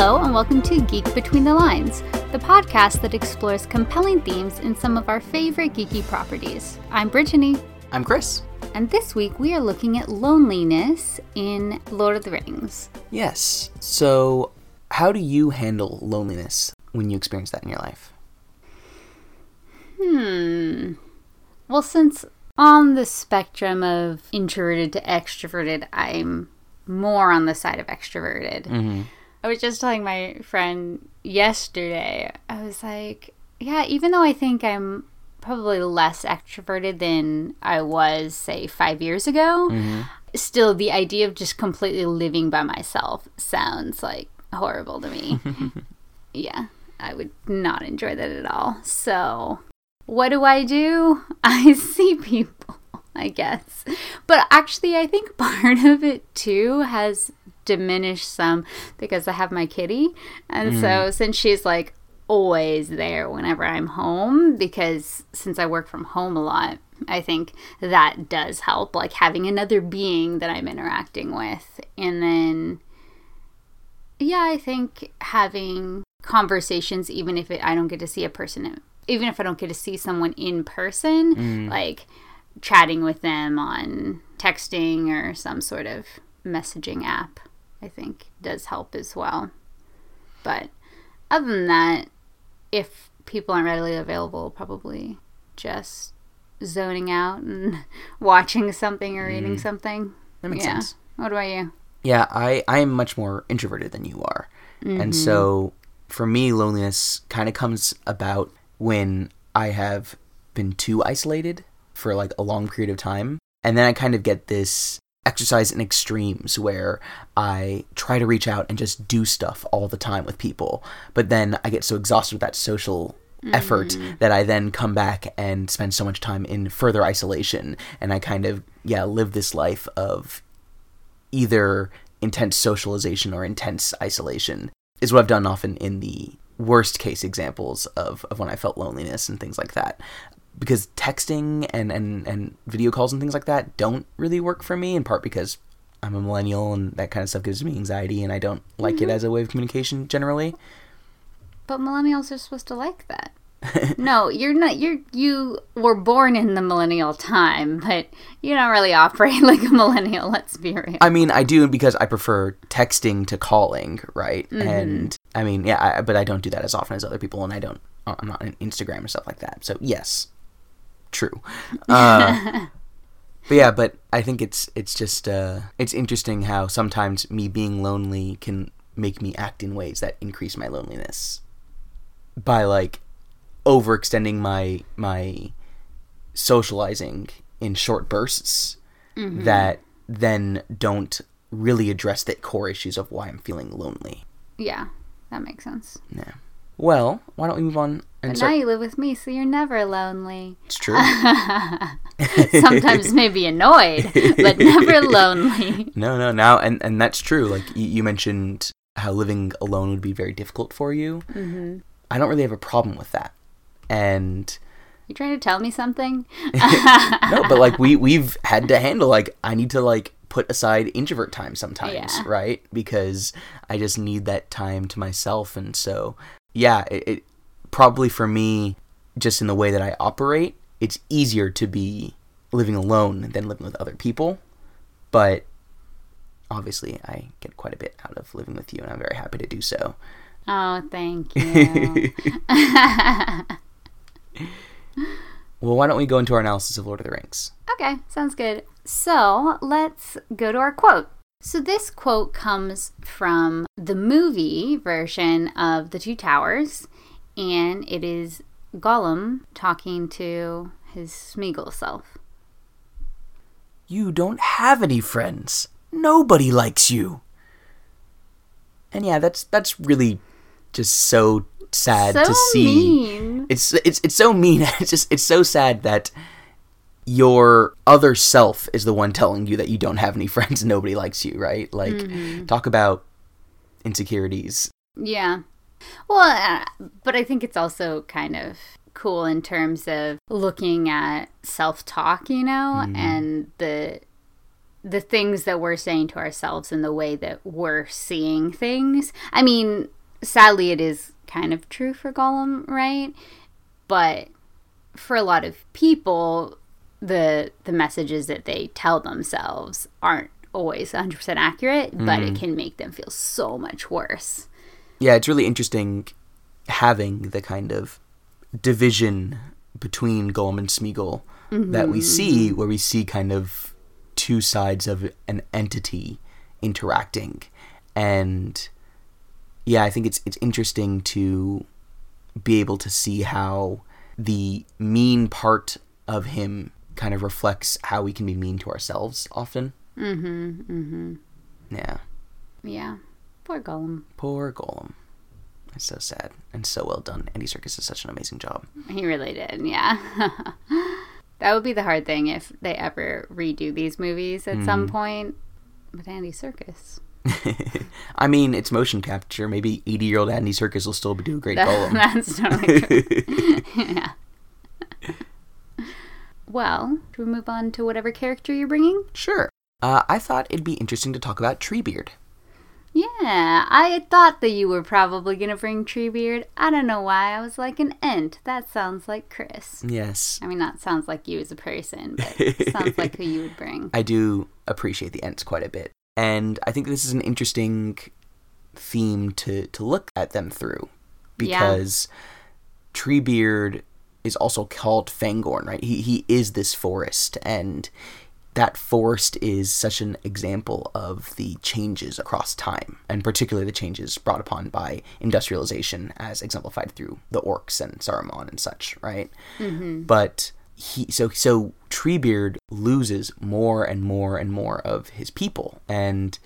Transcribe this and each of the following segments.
Hello, and welcome to Geek Between the Lines, the podcast that explores compelling themes in some of our favorite geeky properties. I'm Brittany, I'm Chris. and this week we are looking at loneliness in Lord of the Rings. Yes. So, how do you handle loneliness when you experience that in your life? Hmm. Well, since on the spectrum of introverted to extroverted, I'm more on the side of extroverted. Mm-hmm. I was just telling my friend yesterday, I was like, yeah, even though I think I'm probably less extroverted than I was, say, five years ago, mm-hmm. still the idea of just completely living by myself sounds like horrible to me. yeah, I would not enjoy that at all. So, what do I do? I see people, I guess. But actually, I think part of it too has diminished some because I have my kitty. And so, mm. since she's like always there whenever I'm home, because since I work from home a lot, I think that does help, like having another being that I'm interacting with. And then, yeah, I think having conversations, even if it, I don't get to see a person, even if I don't get to see someone in person, mm. like chatting with them on texting or some sort of messaging app, I think does help as well. But other than that, if people aren't readily available, probably just zoning out and watching something or reading mm. something. That makes yeah. sense. What about you? Yeah, I, I am much more introverted than you are. And so, mm-hmm. for me, loneliness kind of comes about when I have been too isolated for like a long period of time. And then I kind of get this exercise in extremes where I try to reach out and just do stuff all the time with people. But then I get so exhausted with that social effort mm. that I then come back and spend so much time in further isolation. And I kind of, yeah, live this life of either intense socialization or intense isolation is what I've done often in the worst case examples of, of when I felt loneliness and things like that. Because texting and, and, and video calls and things like that don't really work for me, in part because I'm a millennial and that kind of stuff gives me anxiety and I don't like it mm-hmm. as a way of communication generally. But millennials are supposed to like that. no, you're not. You're you were born in the millennial time, but you don't really operate like a millennial. Let's be real. I mean, I do because I prefer texting to calling, right? Mm-hmm. And I mean, yeah, I, but I don't do that as often as other people, and I don't. I'm not on Instagram or stuff like that. So yes, true. Uh, but yeah, but I think it's it's just uh, it's interesting how sometimes me being lonely can make me act in ways that increase my loneliness by like overextending my my socializing in short bursts that then don't really address the core issues of why I'm feeling lonely. yeah, that makes sense. Yeah. Well, why don't we move on and But start? now you live with me, so you're never lonely. it's true. Sometimes maybe annoyed, but never lonely. no, no, now and and that's true. Like you, you mentioned how living alone would be very difficult for you. Mm-hmm. I don't really have a problem with that, and You trying to tell me something? no, but like we we've had to handle like I need to like put aside introvert time sometimes, Yeah. right? Because I just need that time to myself, and so yeah, it, it probably for me, just in the way that I operate, it's easier to be living alone than living with other people, but obviously I get quite a bit out of living with you, and I'm very happy to do so. Oh, thank you. Well, why don't we go into our analysis of Lord of the Rings? Okay, sounds good. So let's go to our quote. So this quote comes from the movie version of The Two Towers, and it is Gollum talking to his Smeagol self. You don't have any friends. Nobody likes you. And yeah, that's that's really just so sad so to see. mean. It's it's it's so mean. It's just it's so sad that your other self is the one telling you that you don't have any friends and nobody likes you, right? Like Mm-hmm. talk about insecurities. Yeah. Well, uh, but I think it's also kind of cool in terms of looking at self talk, you know, and the the things that we're saying to ourselves and the way that we're seeing things. I mean, sadly, it is kind of true for Gollum, right? But for a lot of people, the the messages that they tell themselves aren't always 100% accurate, but it mm-hmm. can make them feel so much worse. Yeah, it's really interesting having the kind of division between Gollum and Smeagol that we mm-hmm. see, where we see kind of two sides of an entity interacting, and yeah, I think it's it's interesting to be able to see how the mean part of him kind of reflects how we can be mean to ourselves often. Mm-hmm. Mm-hmm. Yeah, Yeah. Poor Gollum. poor Gollum. It's so sad and so well done. Andy Serkis does such an amazing job. He really did, yeah. that would be the hard thing if they ever redo these movies at some point with Andy Serkis. I mean, it's motion capture. Maybe 80 year old Andy Serkis will still do a great That- Gollum. that's totally true. yeah. Well, should we move on to whatever character you're bringing? sure. Uh, I thought it'd be interesting to talk about Treebeard. Yeah, I thought that you were probably going to bring Treebeard. I don't know why. I was like, an Ent. That sounds like Chris. Yes, I mean, not sounds like you as a person, but it sounds like who you would bring. I do appreciate the Ents quite a bit. And I think this is an interesting theme to, to look at them through. Yeah. Because Treebeard is also called Fangorn, right? He, he is this forest, and that forest is such an example of the changes across time, and particularly the changes brought upon by industrialization, as exemplified through the orcs and Saruman and such, right? Mm-hmm. But he so so Treebeard loses more and more and more of his people, and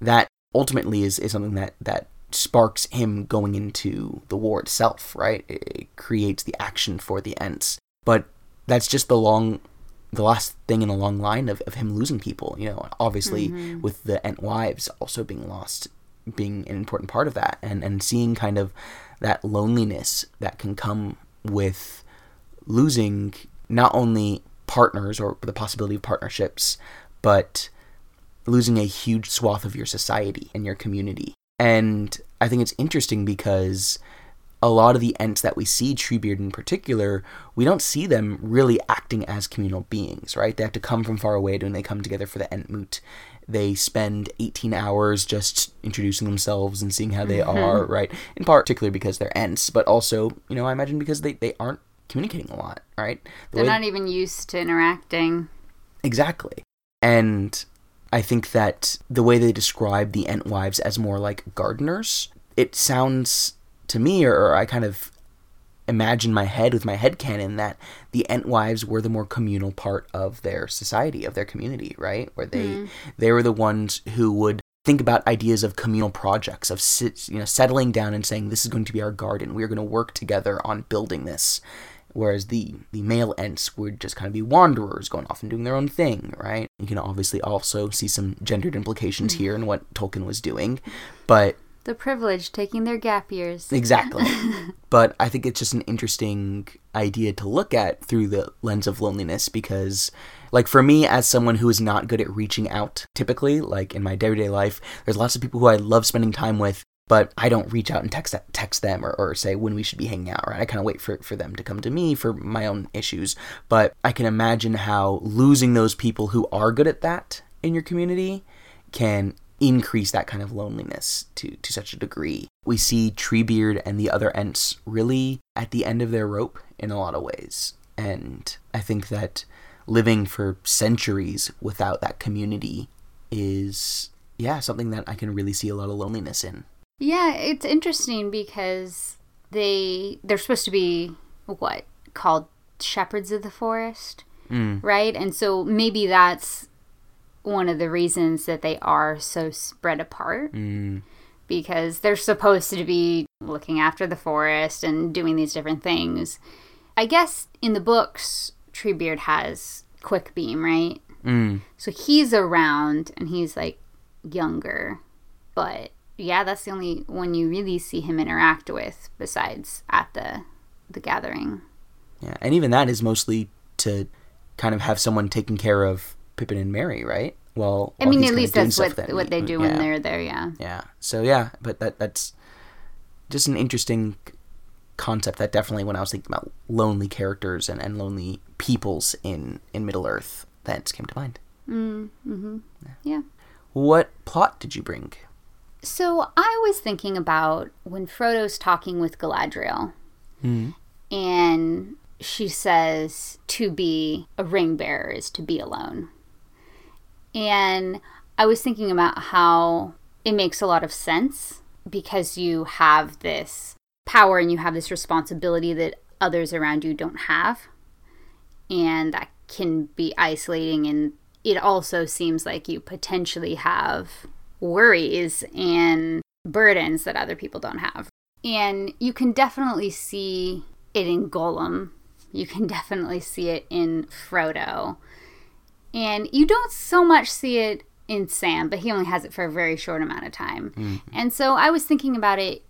that ultimately is, is something that that sparks him going into the war itself, right? It, creates the action for the Ents, but that's just the long the last thing in a long line of, of him losing people you know? Obviously mm-hmm. with the Entwives also being lost being an important part of that and and seeing kind of that loneliness that can come with losing not only partners or the possibility of partnerships but losing a huge swath of your society and your community. And i think it's interesting because a lot of the Ents that we see, Treebeard in particular, we don't see them really acting as communal beings, right? They have to come from far away when they come together for the Entmoot. They spend 18 hours just introducing themselves and seeing how they mm-hmm. are, right? In particular because they're Ents, but also, you know, I imagine because they, they aren't communicating a lot, right? The They're not even used to interacting. Exactly. And I think that the way they describe the Entwives as more like gardeners, it sounds to me, or, I kind of imagine my head with my head canon that the Entwives were the more communal part of their society, of their community, right? Where they hmm. they were the ones who would think about ideas of communal projects of you know settling down and saying this is going to be our garden. We are going to work together on building this. Whereas the the male Ents would just kind of be wanderers, going off and doing their own thing, right? You can obviously also see some gendered implications mm. here in what Tolkien was doing, but The privileged taking their gap years. Exactly. but I think it's just an interesting idea to look at through the lens of loneliness because, like, for me, as someone who is not good at reaching out typically, like in my everyday life, there's lots of people who I love spending time with. But I don't reach out and text text them or, or say when we should be hanging out, right? I kind of wait for, for them to come to me for my own issues. But I can imagine how losing those people who are good at that in your community can increase that kind of loneliness to, to such a degree. We see Treebeard and the other Ents really at the end of their rope in a lot of ways. And I think that living for centuries without that community is, yeah, something that I can really see a lot of loneliness in. Yeah, it's interesting because they they're supposed to be what called shepherds of the forest, Mm. right? And so maybe that's one of the reasons that they are so spread apart Mm. because they're supposed to be looking after the forest and doing these different things. I guess in the books, Treebeard has Quickbeam, right? Mm. So he's around and he's like younger. But yeah, that's the only one you really see him interact with besides at the the gathering. Yeah, and even that is mostly to kind of have someone taking care of Pippin and Merry, right? Well, I mean, at least that's what then, what they do yeah. when they're there. Yeah. Yeah. So yeah, but that that's just an interesting concept that definitely when I was thinking about lonely characters and, and lonely peoples in in Middle Earth, that came to mind. Mm, hmm yeah. yeah. What plot did you bring? So I was thinking about when Frodo's talking with Galadriel, mm-hmm. and she says to be a ring bearer is to be alone. And I was thinking about how it makes a lot of sense because you have this power and you have this responsibility that others around you don't have. And that can be isolating. And it also seems like you potentially have worries and burdens that other people don't have. And you can definitely see it in Gollum. You can definitely see it in Frodo. And you don't so much see it in Sam, but he only has it for a very short amount of time. Mm-hmm. And so I was thinking about it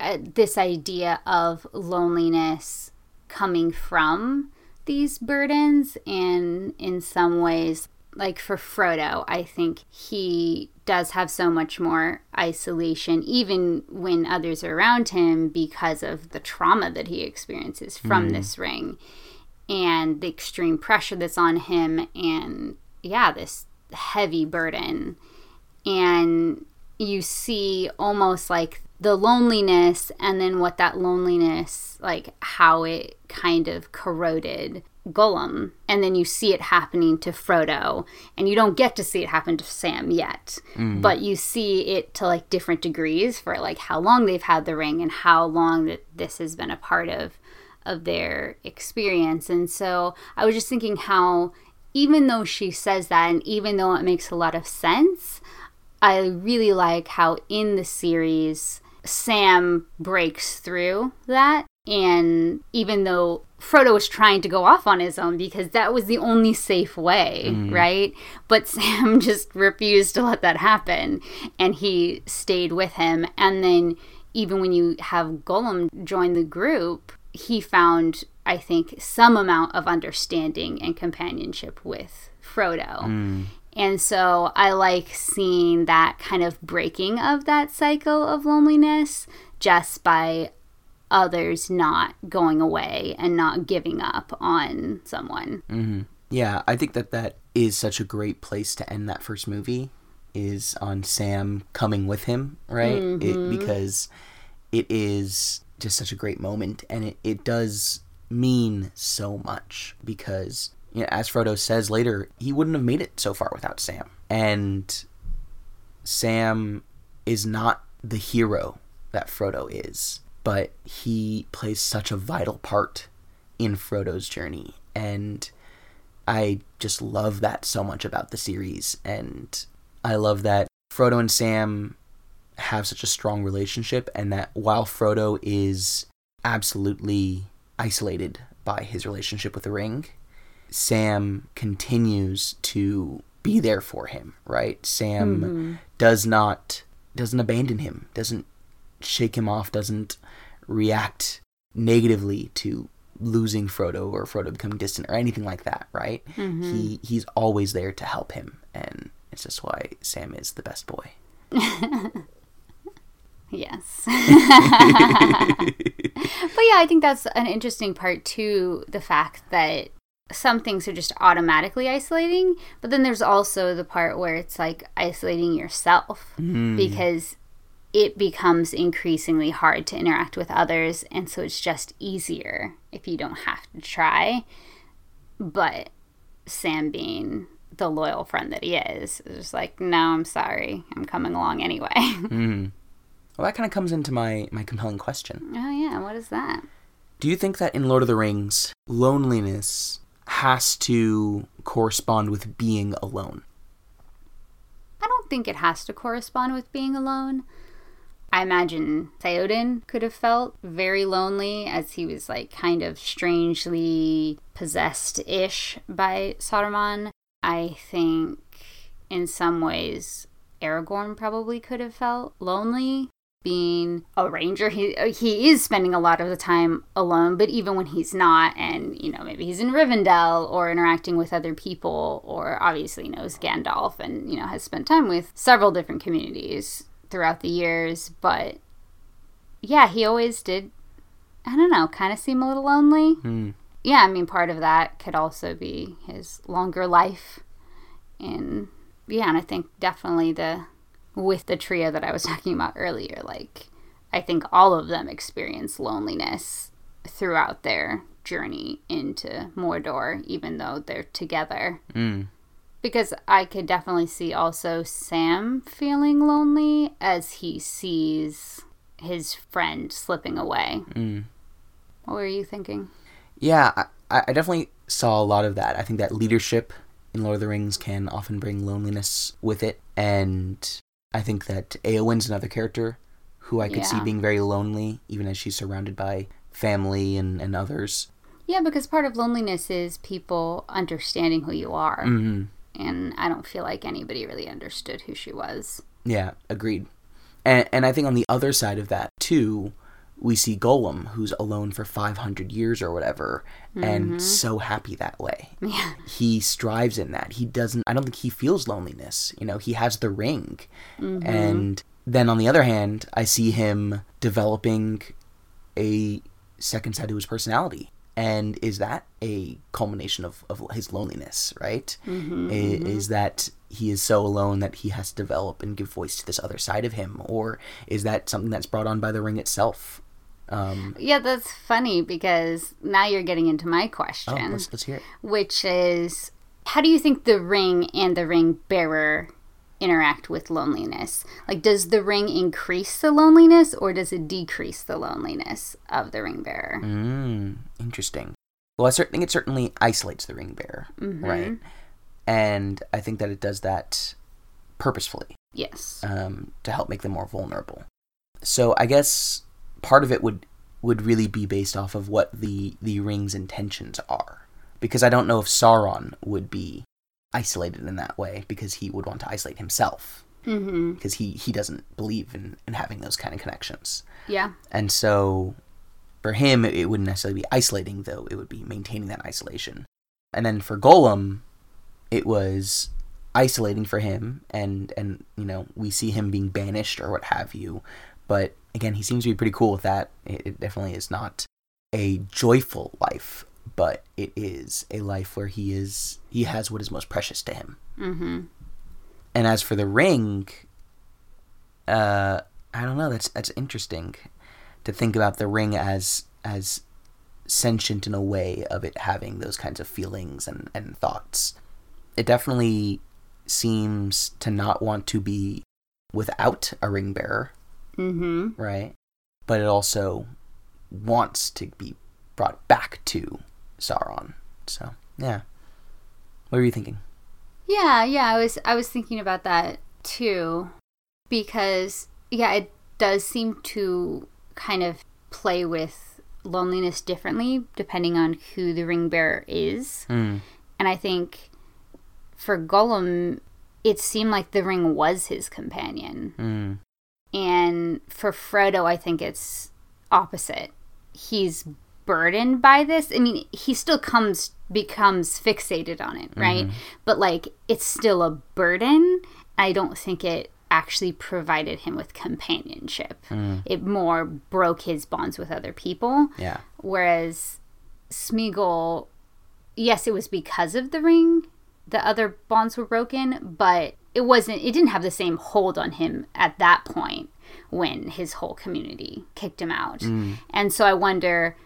uh, this idea of loneliness coming from these burdens and in some ways like for Frodo, I think he does have so much more isolation, even when others are around him, because of the trauma that he experiences from mm. this ring and the extreme pressure that's on him, and yeah, this heavy burden. And you see almost like the loneliness and then what that loneliness like how it kind of corroded Gollum, and then you see it happening to Frodo, and you don't get to see it happen to Sam yet, mm. but you see it to like different degrees for like how long they've had the ring and how long that this has been a part of of their experience. And so I was just thinking how even though she says that, and even though it makes a lot of sense, I really like how in the series Sam breaks through that. And even though Frodo was trying to go off on his own because that was the only safe way, mm. right? But Sam just refused to let that happen and he stayed with him. And then, even when you have Gollum join the group, he found, I think, some amount of understanding and companionship with Frodo. Mm. And so I like seeing that kind of breaking of that cycle of loneliness just by others not going away and not giving up on someone. Mm-hmm. Yeah, I think that that is such a great place to end that first movie is on Sam coming with him, right? Mm-hmm. It, because it is just such a great moment and it, it does mean so much because you know, as Frodo says later, he wouldn't have made it so far without Sam. And Sam is not the hero that Frodo is but he plays such a vital part in Frodo's journey. And I just love that so much about the series. And I love that Frodo and Sam have such a strong relationship, and that while Frodo is absolutely isolated by his relationship with the ring, Sam continues to be there for him, right? Sam mm-hmm. does not doesn't abandon him, doesn't shake him off, doesn't react negatively to losing Frodo or Frodo becoming distant or anything like that, right? Mm-hmm. He he's always there to help him and it's just why Sam is the best boy. yes. but yeah, I think that's an interesting part too, the fact that some things are just automatically isolating, but then there's also the part where it's like isolating yourself mm. because it becomes increasingly hard to interact with others. And so it's just easier if you don't have to try. But Sam being the loyal friend that he is, is just like, no, I'm sorry. I'm coming along anyway. mm. Well, that kind of comes into my, my compelling question. Oh, yeah. What is that? Do you think that in Lord of the Rings, loneliness has to correspond with being alone? I don't think it has to correspond with being alone. I imagine Theoden could have felt very lonely as he was like kind of strangely possessed ish by Saruman. I think in some ways Aragorn probably could have felt lonely. Being a ranger. He he is spending a lot of the time alone, but even when he's not, and you know maybe he's in Rivendell or interacting with other people, or obviously knows Gandalf and you know has spent time with several different communities throughout the years. But yeah, he always did. I don't know, kind of seem a little lonely. Mm. Yeah, I mean, part of that could also be his longer life, and yeah, and I think definitely the with the trio that I was talking about earlier, like I think all of them experience loneliness throughout their journey into Mordor, even though they're together. Mm. Because I could definitely see also Sam feeling lonely as he sees his friend slipping away. Mm. What were you thinking? Yeah, I, I definitely saw a lot of that. I think that leadership in Lord of the Rings can often bring loneliness with it, and I think that Eowyn's another character who I could see being very lonely, even as she's surrounded by family and, and others. Yeah, because part of loneliness is people understanding who you are. hmm And I don't feel like anybody really understood who she was. Yeah, agreed. And and I think on the other side of that too, we see Gollum, who's alone for five hundred years or whatever, and mm-hmm. so happy that way. Yeah. He strives in that. He doesn't. I don't think he feels loneliness. You know, he has the ring, mm-hmm. and then on the other hand, I see him developing a second side to his personality. And is that a culmination of, of his loneliness, right? Mm-hmm, I- mm-hmm. Is that he is so alone that he has to develop and give voice to this other side of him? Or is that something that's brought on by the ring itself? Um, Yeah, that's funny because now you're getting into my oh, question, let's, let's hear it. which is how do you think the ring and the ring bearer interact with loneliness? Like, does the ring increase the loneliness or does it decrease the loneliness of the ring bearer? Mm, interesting. Well, I think it certainly isolates the ring bearer, Mm-hmm. right? And I think that it does that purposefully Yes. um, to help make them more vulnerable. So I guess part of it would would really be based off of what the the ring's intentions are, because I don't know if Sauron would be isolated in that way because he would want to isolate himself Mm-hmm. because he he doesn't believe in in having those kind of connections. Yeah. And so for him, it wouldn't necessarily be isolating, though. It would be maintaining that isolation. And then for Gollum, it was isolating for him, and, and you know, we see him being banished or what have you. But again, he seems to be pretty cool with that. It, it definitely is not a joyful life, but it is a life where he is he has what is most precious to him. Mm-hmm. And as for the ring, uh, I don't know. That's that's interesting to think about the ring as as sentient in a way of it having those kinds of feelings and, and thoughts. It definitely seems to not want to be without a ring bearer, Mm-hmm. right? But it also wants to be brought back to Sauron. So yeah. What are you thinking? Yeah, yeah, I was I was thinking about that too because yeah, it does seem to kind of play with loneliness differently depending on who the ring bearer is. Hmm. And I think for Gollum it seemed like the ring was his companion. Hmm. And for Frodo, I think it's opposite. He's burdened by this. I mean, he still comes becomes fixated on it, right? Mm-hmm. But like it's still a burden. I don't think it actually provided him with companionship. Mm. It more broke his bonds with other people. Yeah. Whereas Smeagol, yes, it was because of the ring the other bonds were broken, but it wasn't. It didn't have the same hold on him at that point when his whole community kicked him out. Mm. And so I wonder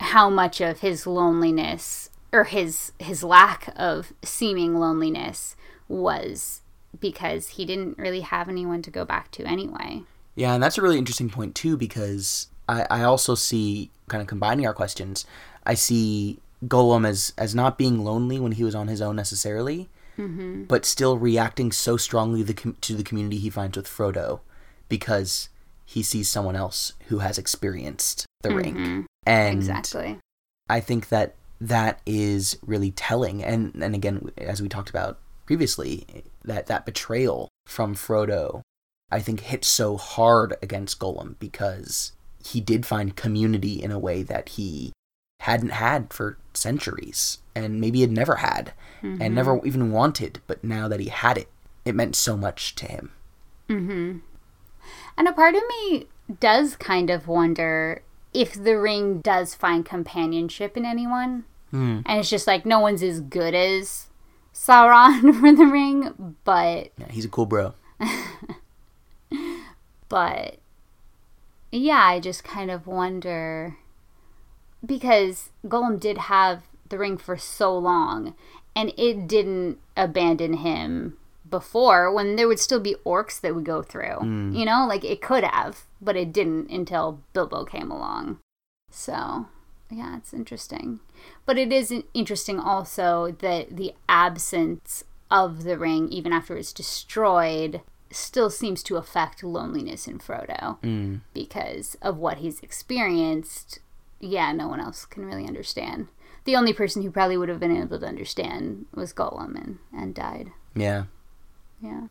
how much of his loneliness or his his lack of seeming loneliness was because he didn't really have anyone to go back to anyway. Yeah, and that's a really interesting point too, because I, I also see kind of combining our questions. I see Gollum as as not being lonely when he was on his own necessarily, Mm-hmm. but still reacting so strongly the, com- to the community he finds with Frodo, because he sees someone else who has experienced the mm-hmm. ring, and Exactly. I think that that is really telling. And and again, as we talked about previously, that that betrayal from Frodo I think, hit so hard against Gollum because he did find community in a way that he hadn't had for centuries and maybe had never had mm-hmm. and never even wanted. But now that he had it, it meant so much to him. Mm-hmm. And a part of me does kind of wonder if the ring does find companionship in anyone. Mm. And it's just like no one's as good as Sauron for the ring, but yeah, he's a cool bro. but yeah, I just kind of wonder because Gollum did have the ring for so long and it didn't abandon him before when there would still be orcs that would go through. Mm. You know, like it could have, but it didn't until Bilbo came along. So, yeah, it's interesting. But it is interesting also that the absence of the ring, even after it's destroyed, still seems to affect loneliness in Frodo mm. because of what he's experienced. Yeah, no one else can really understand. The only person who probably would have been able to understand was Gollum and, and died. Yeah. Yeah.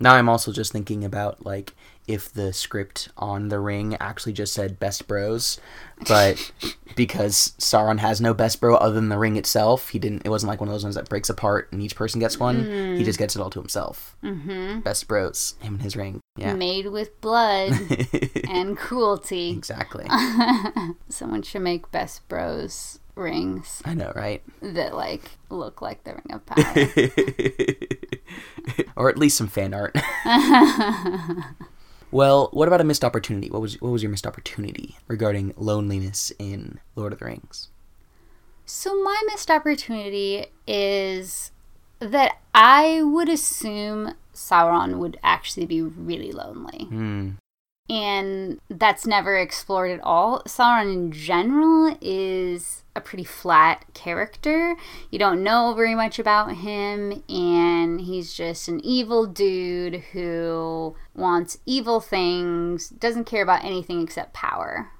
Now I'm also just thinking about like if the script on the ring actually just said best bros, but because Sauron has no best bro other than the ring itself, he didn't. It wasn't like one of those ones that breaks apart and each person gets one. Mm. He just gets it all to himself. Mm-hmm. Best bros, him and his ring. Yeah, made with blood and cruelty. Exactly. Someone should make best bros rings. I know, right? That like look like the ring of power. or at least some fan art. well, what about a missed opportunity? What was what was your missed opportunity regarding loneliness in Lord of the Rings? So my missed opportunity is that I would assume Sauron would actually be really lonely. Mm and that's never explored at all. Sauron in general is a pretty flat character. You don't know very much about him, and he's just an evil dude who wants evil things, doesn't care about anything except power.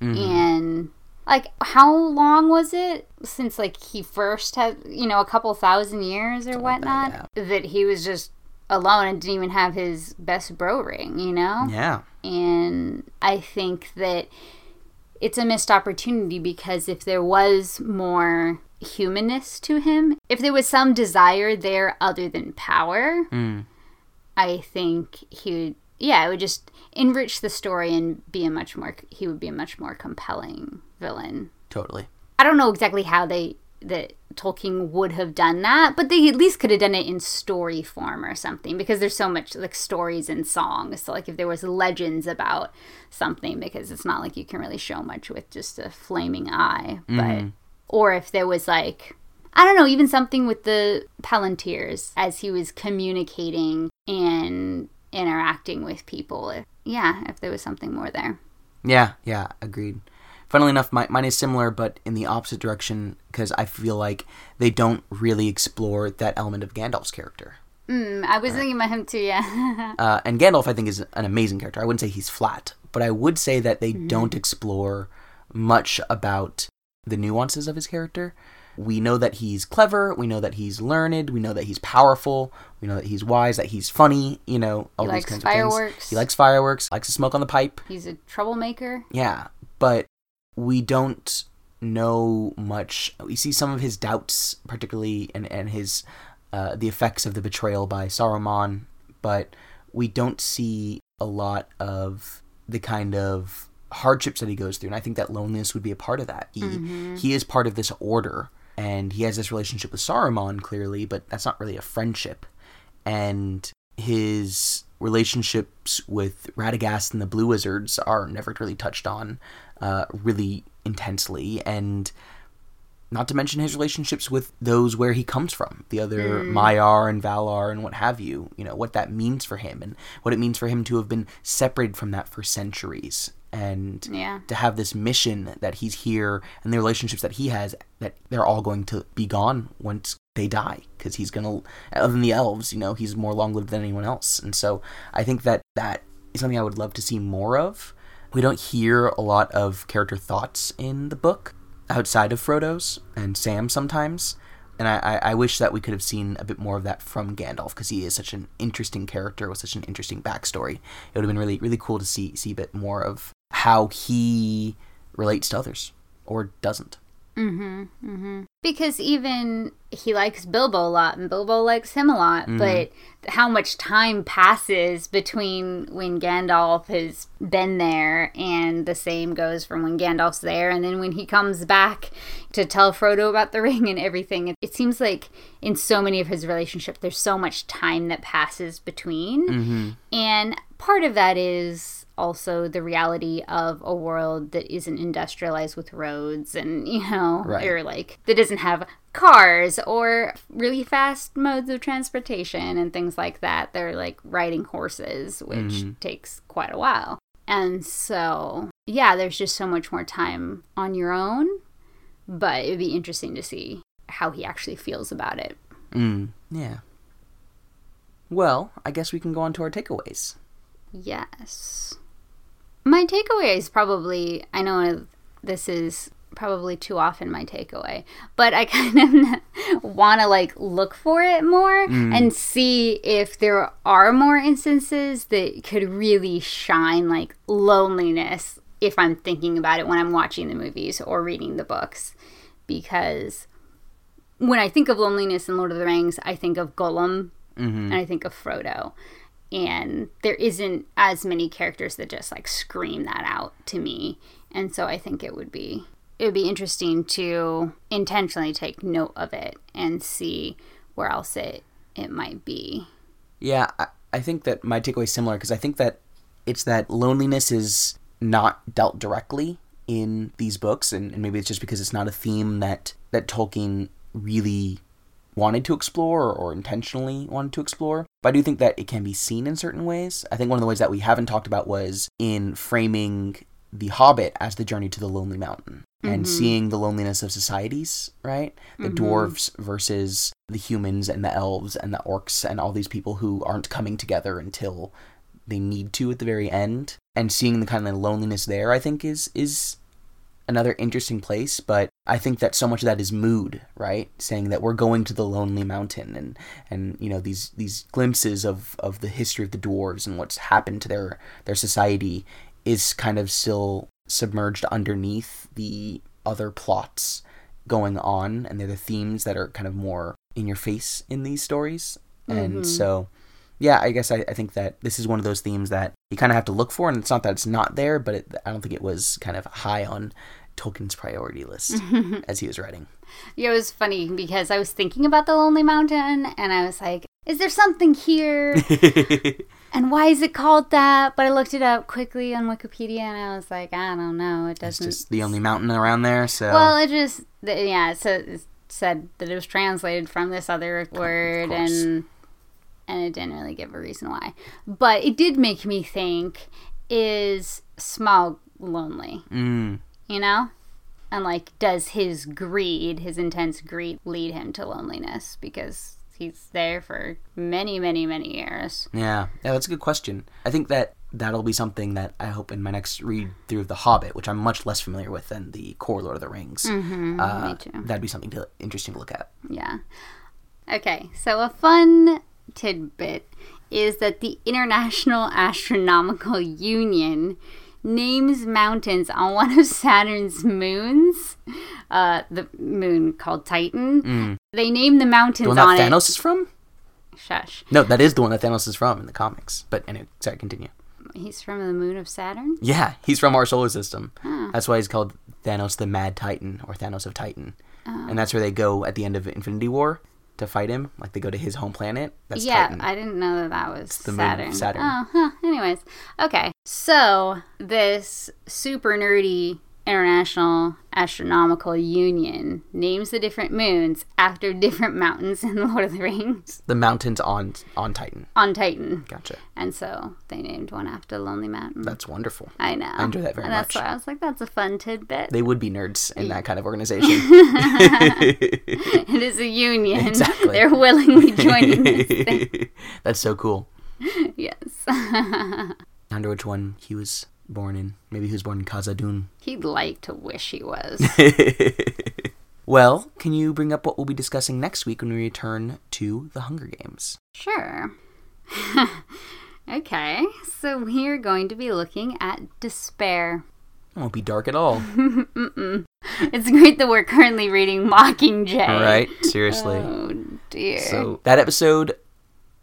Mm-hmm. And like how long was it since like he first had you know a couple thousand years or whatnot that, that he was just alone and didn't even have his best bro ring, you know? Yeah. And I think that it's a missed opportunity because if there was more humanness to him, if there was some desire there other than power, mm. I think he would, yeah, it would just enrich the story and be a much more, he would be a much more compelling villain. Totally. I don't know exactly how they that Tolkien would have done that, but they at least could have done it in story form or something because there's so much like stories and songs. So like if there was legends about something, because it's not like you can really show much with just a flaming eye, but mm-hmm. or if there was like I don't know, even something with the Palantirs as he was communicating and interacting with people. If, yeah, if there was something more there. Yeah, yeah, agreed. Funnily enough, my, mine is similar, but in the opposite direction because I feel like they don't really explore that element of Gandalf's character. Mm, I was right. thinking about him too, yeah. uh, and Gandalf, I think, is an amazing character. I wouldn't say he's flat, but I would say that they mm-hmm. don't explore much about the nuances of his character. We know that he's clever. We know that he's learned. We know that he's powerful. We know that he's wise. That he's funny. You know, all he these kinds fireworks. of things. He likes fireworks. Likes to smoke on the pipe. He's a troublemaker. Yeah, but we don't know much. We see some of his doubts, particularly, and, and his uh, the effects of the betrayal by Saruman, but we don't see a lot of the kind of hardships that he goes through. And I think that loneliness would be a part of that. He mm-hmm. he is part of this order, and he has this relationship with Saruman clearly, but that's not really a friendship. And his relationships with Radagast and the Blue Wizards are never really touched on uh, really intensely, and not to mention his relationships with those where he comes from, the other mm. Maiar and Valar and what have you. You know what that means for him, and what it means for him to have been separated from that for centuries, and yeah. to have this mission that he's here, and the relationships that he has, that they're all going to be gone once they die because he's gonna other than the elves you know he's more long lived than anyone else and so i think that that is something i would love to see more of we don't hear a lot of character thoughts in the book outside of Frodo's and Sam sometimes, And I, I, wish that we could have seen a bit more of that from Gandalf because he is such an interesting character with such an interesting backstory. It would have been really really cool to see see a bit more of how he relates to others or doesn't. Mm-hmm, mm-hmm. Because even he likes Bilbo a lot, and Bilbo likes him a lot, Mm-hmm. but how much time passes between when Gandalf has been there, and the same goes from when Gandalf's there, and then when he comes back to tell Frodo about the ring and everything. It, it seems like in so many of his relationships, there's so much time that passes between. Mm-hmm. And part of that is also the reality of a world that isn't industrialized with roads and, you know, Right. or like that doesn't have cars or really fast modes of transportation and things like that. They're like riding horses, which takes quite a while. And so, yeah, there's just so much more time on your own, but it'd be interesting to see how he actually feels about it. Mm, yeah. Well, I guess we can go on to our takeaways. Yes. My takeaway is probably I know this is probably too often my takeaway, but I kind of want to like look for it more mm. and see if there are more instances that could really shine like loneliness if I'm thinking about it when I'm watching the movies or reading the books because when I think of loneliness in Lord of the Rings, I think of Gollum mm-hmm. and I think of Frodo. And there isn't as many characters that just like scream that out to me. And so I think it would be it would be interesting to intentionally take note of it and see where else it it might be. Yeah, I, I think that my takeaway is similar because I think that it's that loneliness is not dealt directly in these books, and, and maybe it's just because it's not a theme that that Tolkien really wanted to explore or, or intentionally wanted to explore. But I do think that it can be seen in certain ways. I think one of the ways that we haven't talked about was in framing the Hobbit as the journey to the Lonely Mountain and mm-hmm. seeing the loneliness of societies, right? The mm-hmm. dwarves versus the humans and the elves and the orcs and all these people who aren't coming together until they need to at the very end. And seeing the kind of loneliness there, I think, is is another interesting place. But I think that so much of that is mood, right? Saying that we're going to the lonely mountain and and you know these these glimpses of of the history of the dwarves and what's happened to their their society is kind of still submerged underneath the other plots going on and they're the themes that are kind of more in your face in these stories. And mm-hmm. so yeah i guess I, I think that this is one of those themes that you kind of have to look for and it's not that it's not there but it, i don't think it was kind of high on tolkien's priority list as he was writing. Yeah, it was funny because I was thinking about the Lonely Mountain and I was like, is there something here? and why is it called that? But I looked it up quickly on Wikipedia and I was like, I don't know. It doesn't. It's just the only mountain around there so Well, it just yeah, so it said that it was translated from this other word and and it didn't really give a reason why. But it did make me think is Smaug lonely, mm, you know? And like does his greed, his intense greed lead him to loneliness because he's there for many, many, many years. yeah yeah that's a good question i think that that'll be something that i hope in my next read through of the hobbit which i'm much less familiar with than the core lord of the rings Mm-hmm, uh, me too. that'd be something to, interesting to look at Yeah. Okay, so a fun tidbit is that the International Astronomical Union names mountains on one of Saturn's moons, uh, the moon called Titan. They name the mountains Mm. the one on that it. thanos is from Shush. No, that is the one that Thanos is from in the comics. But anyway, sorry, continue. He's from the moon of Saturn? Yeah, he's from our solar system. That's why he's called Thanos the Mad Titan or Thanos of Titan. And that's where they go at the end of Infinity War to fight him. Like they go to his home planet. That's yeah, Titan. I didn't know that that was the moon Saturn. Saturn. Oh, huh. Anyways, okay. So this super nerdy International Astronomical Union names the different moons after different mountains in Lord of the Rings The mountains on on Titan. on Titan, Gotcha. and so they named one after Lonely Mountain. That's wonderful. I know. I enjoy that very and that's much. why I was like, that's a fun tidbit. They would be nerds in that kind of organization. it is a union. Exactly. They're willingly joining this thing. That's so cool. Yes. I wonder which one he was born in. Maybe he was born in Khazad-dûm. He'd like to wish he was. Well, can you bring up what we'll be discussing next week when we return to the Hunger Games? Sure. okay, so we're going to be looking at despair. It won't be dark at all. It's great that we're currently reading Mockingjay. Right? Seriously. Oh dear. So that episode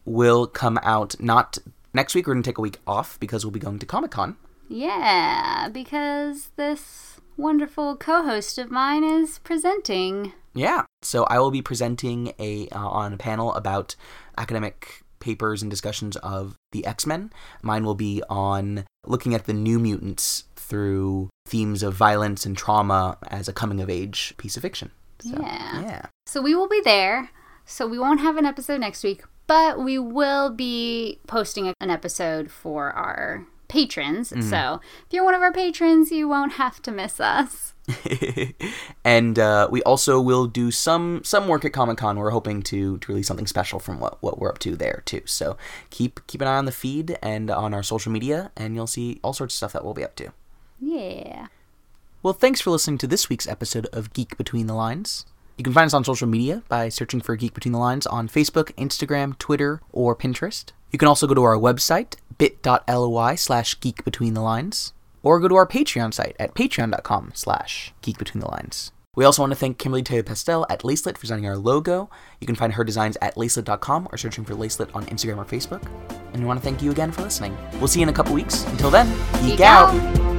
will come out not next week. We're going to take a week off because we'll be going to Comic Con. Yeah, because this wonderful co-host of mine is presenting. Yeah. So I will be presenting a uh, on a panel about academic papers and discussions of the X-Men. Mine will be on looking at the New Mutants through themes of violence and trauma as a coming of age piece of fiction. So, Yeah. Yeah. So we will be there. So we won't have an episode next week, but we will be posting an episode for our patrons. Mm-hmm. So if you're one of our patrons, you won't have to miss us. and uh, we also will do some some work at Comic Con. We're hoping to to release something special from what, what we're up to there too. So keep keep an eye on the feed and on our social media, and you'll see all sorts of stuff that we'll be up to. Yeah. Well, thanks for listening to this week's episode of Geek Between the Lines. You can find us on social media by searching for Geek Between the Lines on Facebook, Instagram, Twitter, or Pinterest. You can also go to our website, bit.ly slash geek between the lines, or go to our Patreon site at patreon.com slash geek between the lines. We also want to thank Kimberly Taylor Pastel at Lacelet for designing our logo. You can find her designs at lacelet.com or searching for Lacelet on Instagram or Facebook. And we want to thank you again for listening. We'll see you in a couple weeks. Until then, geek, Geek out. out.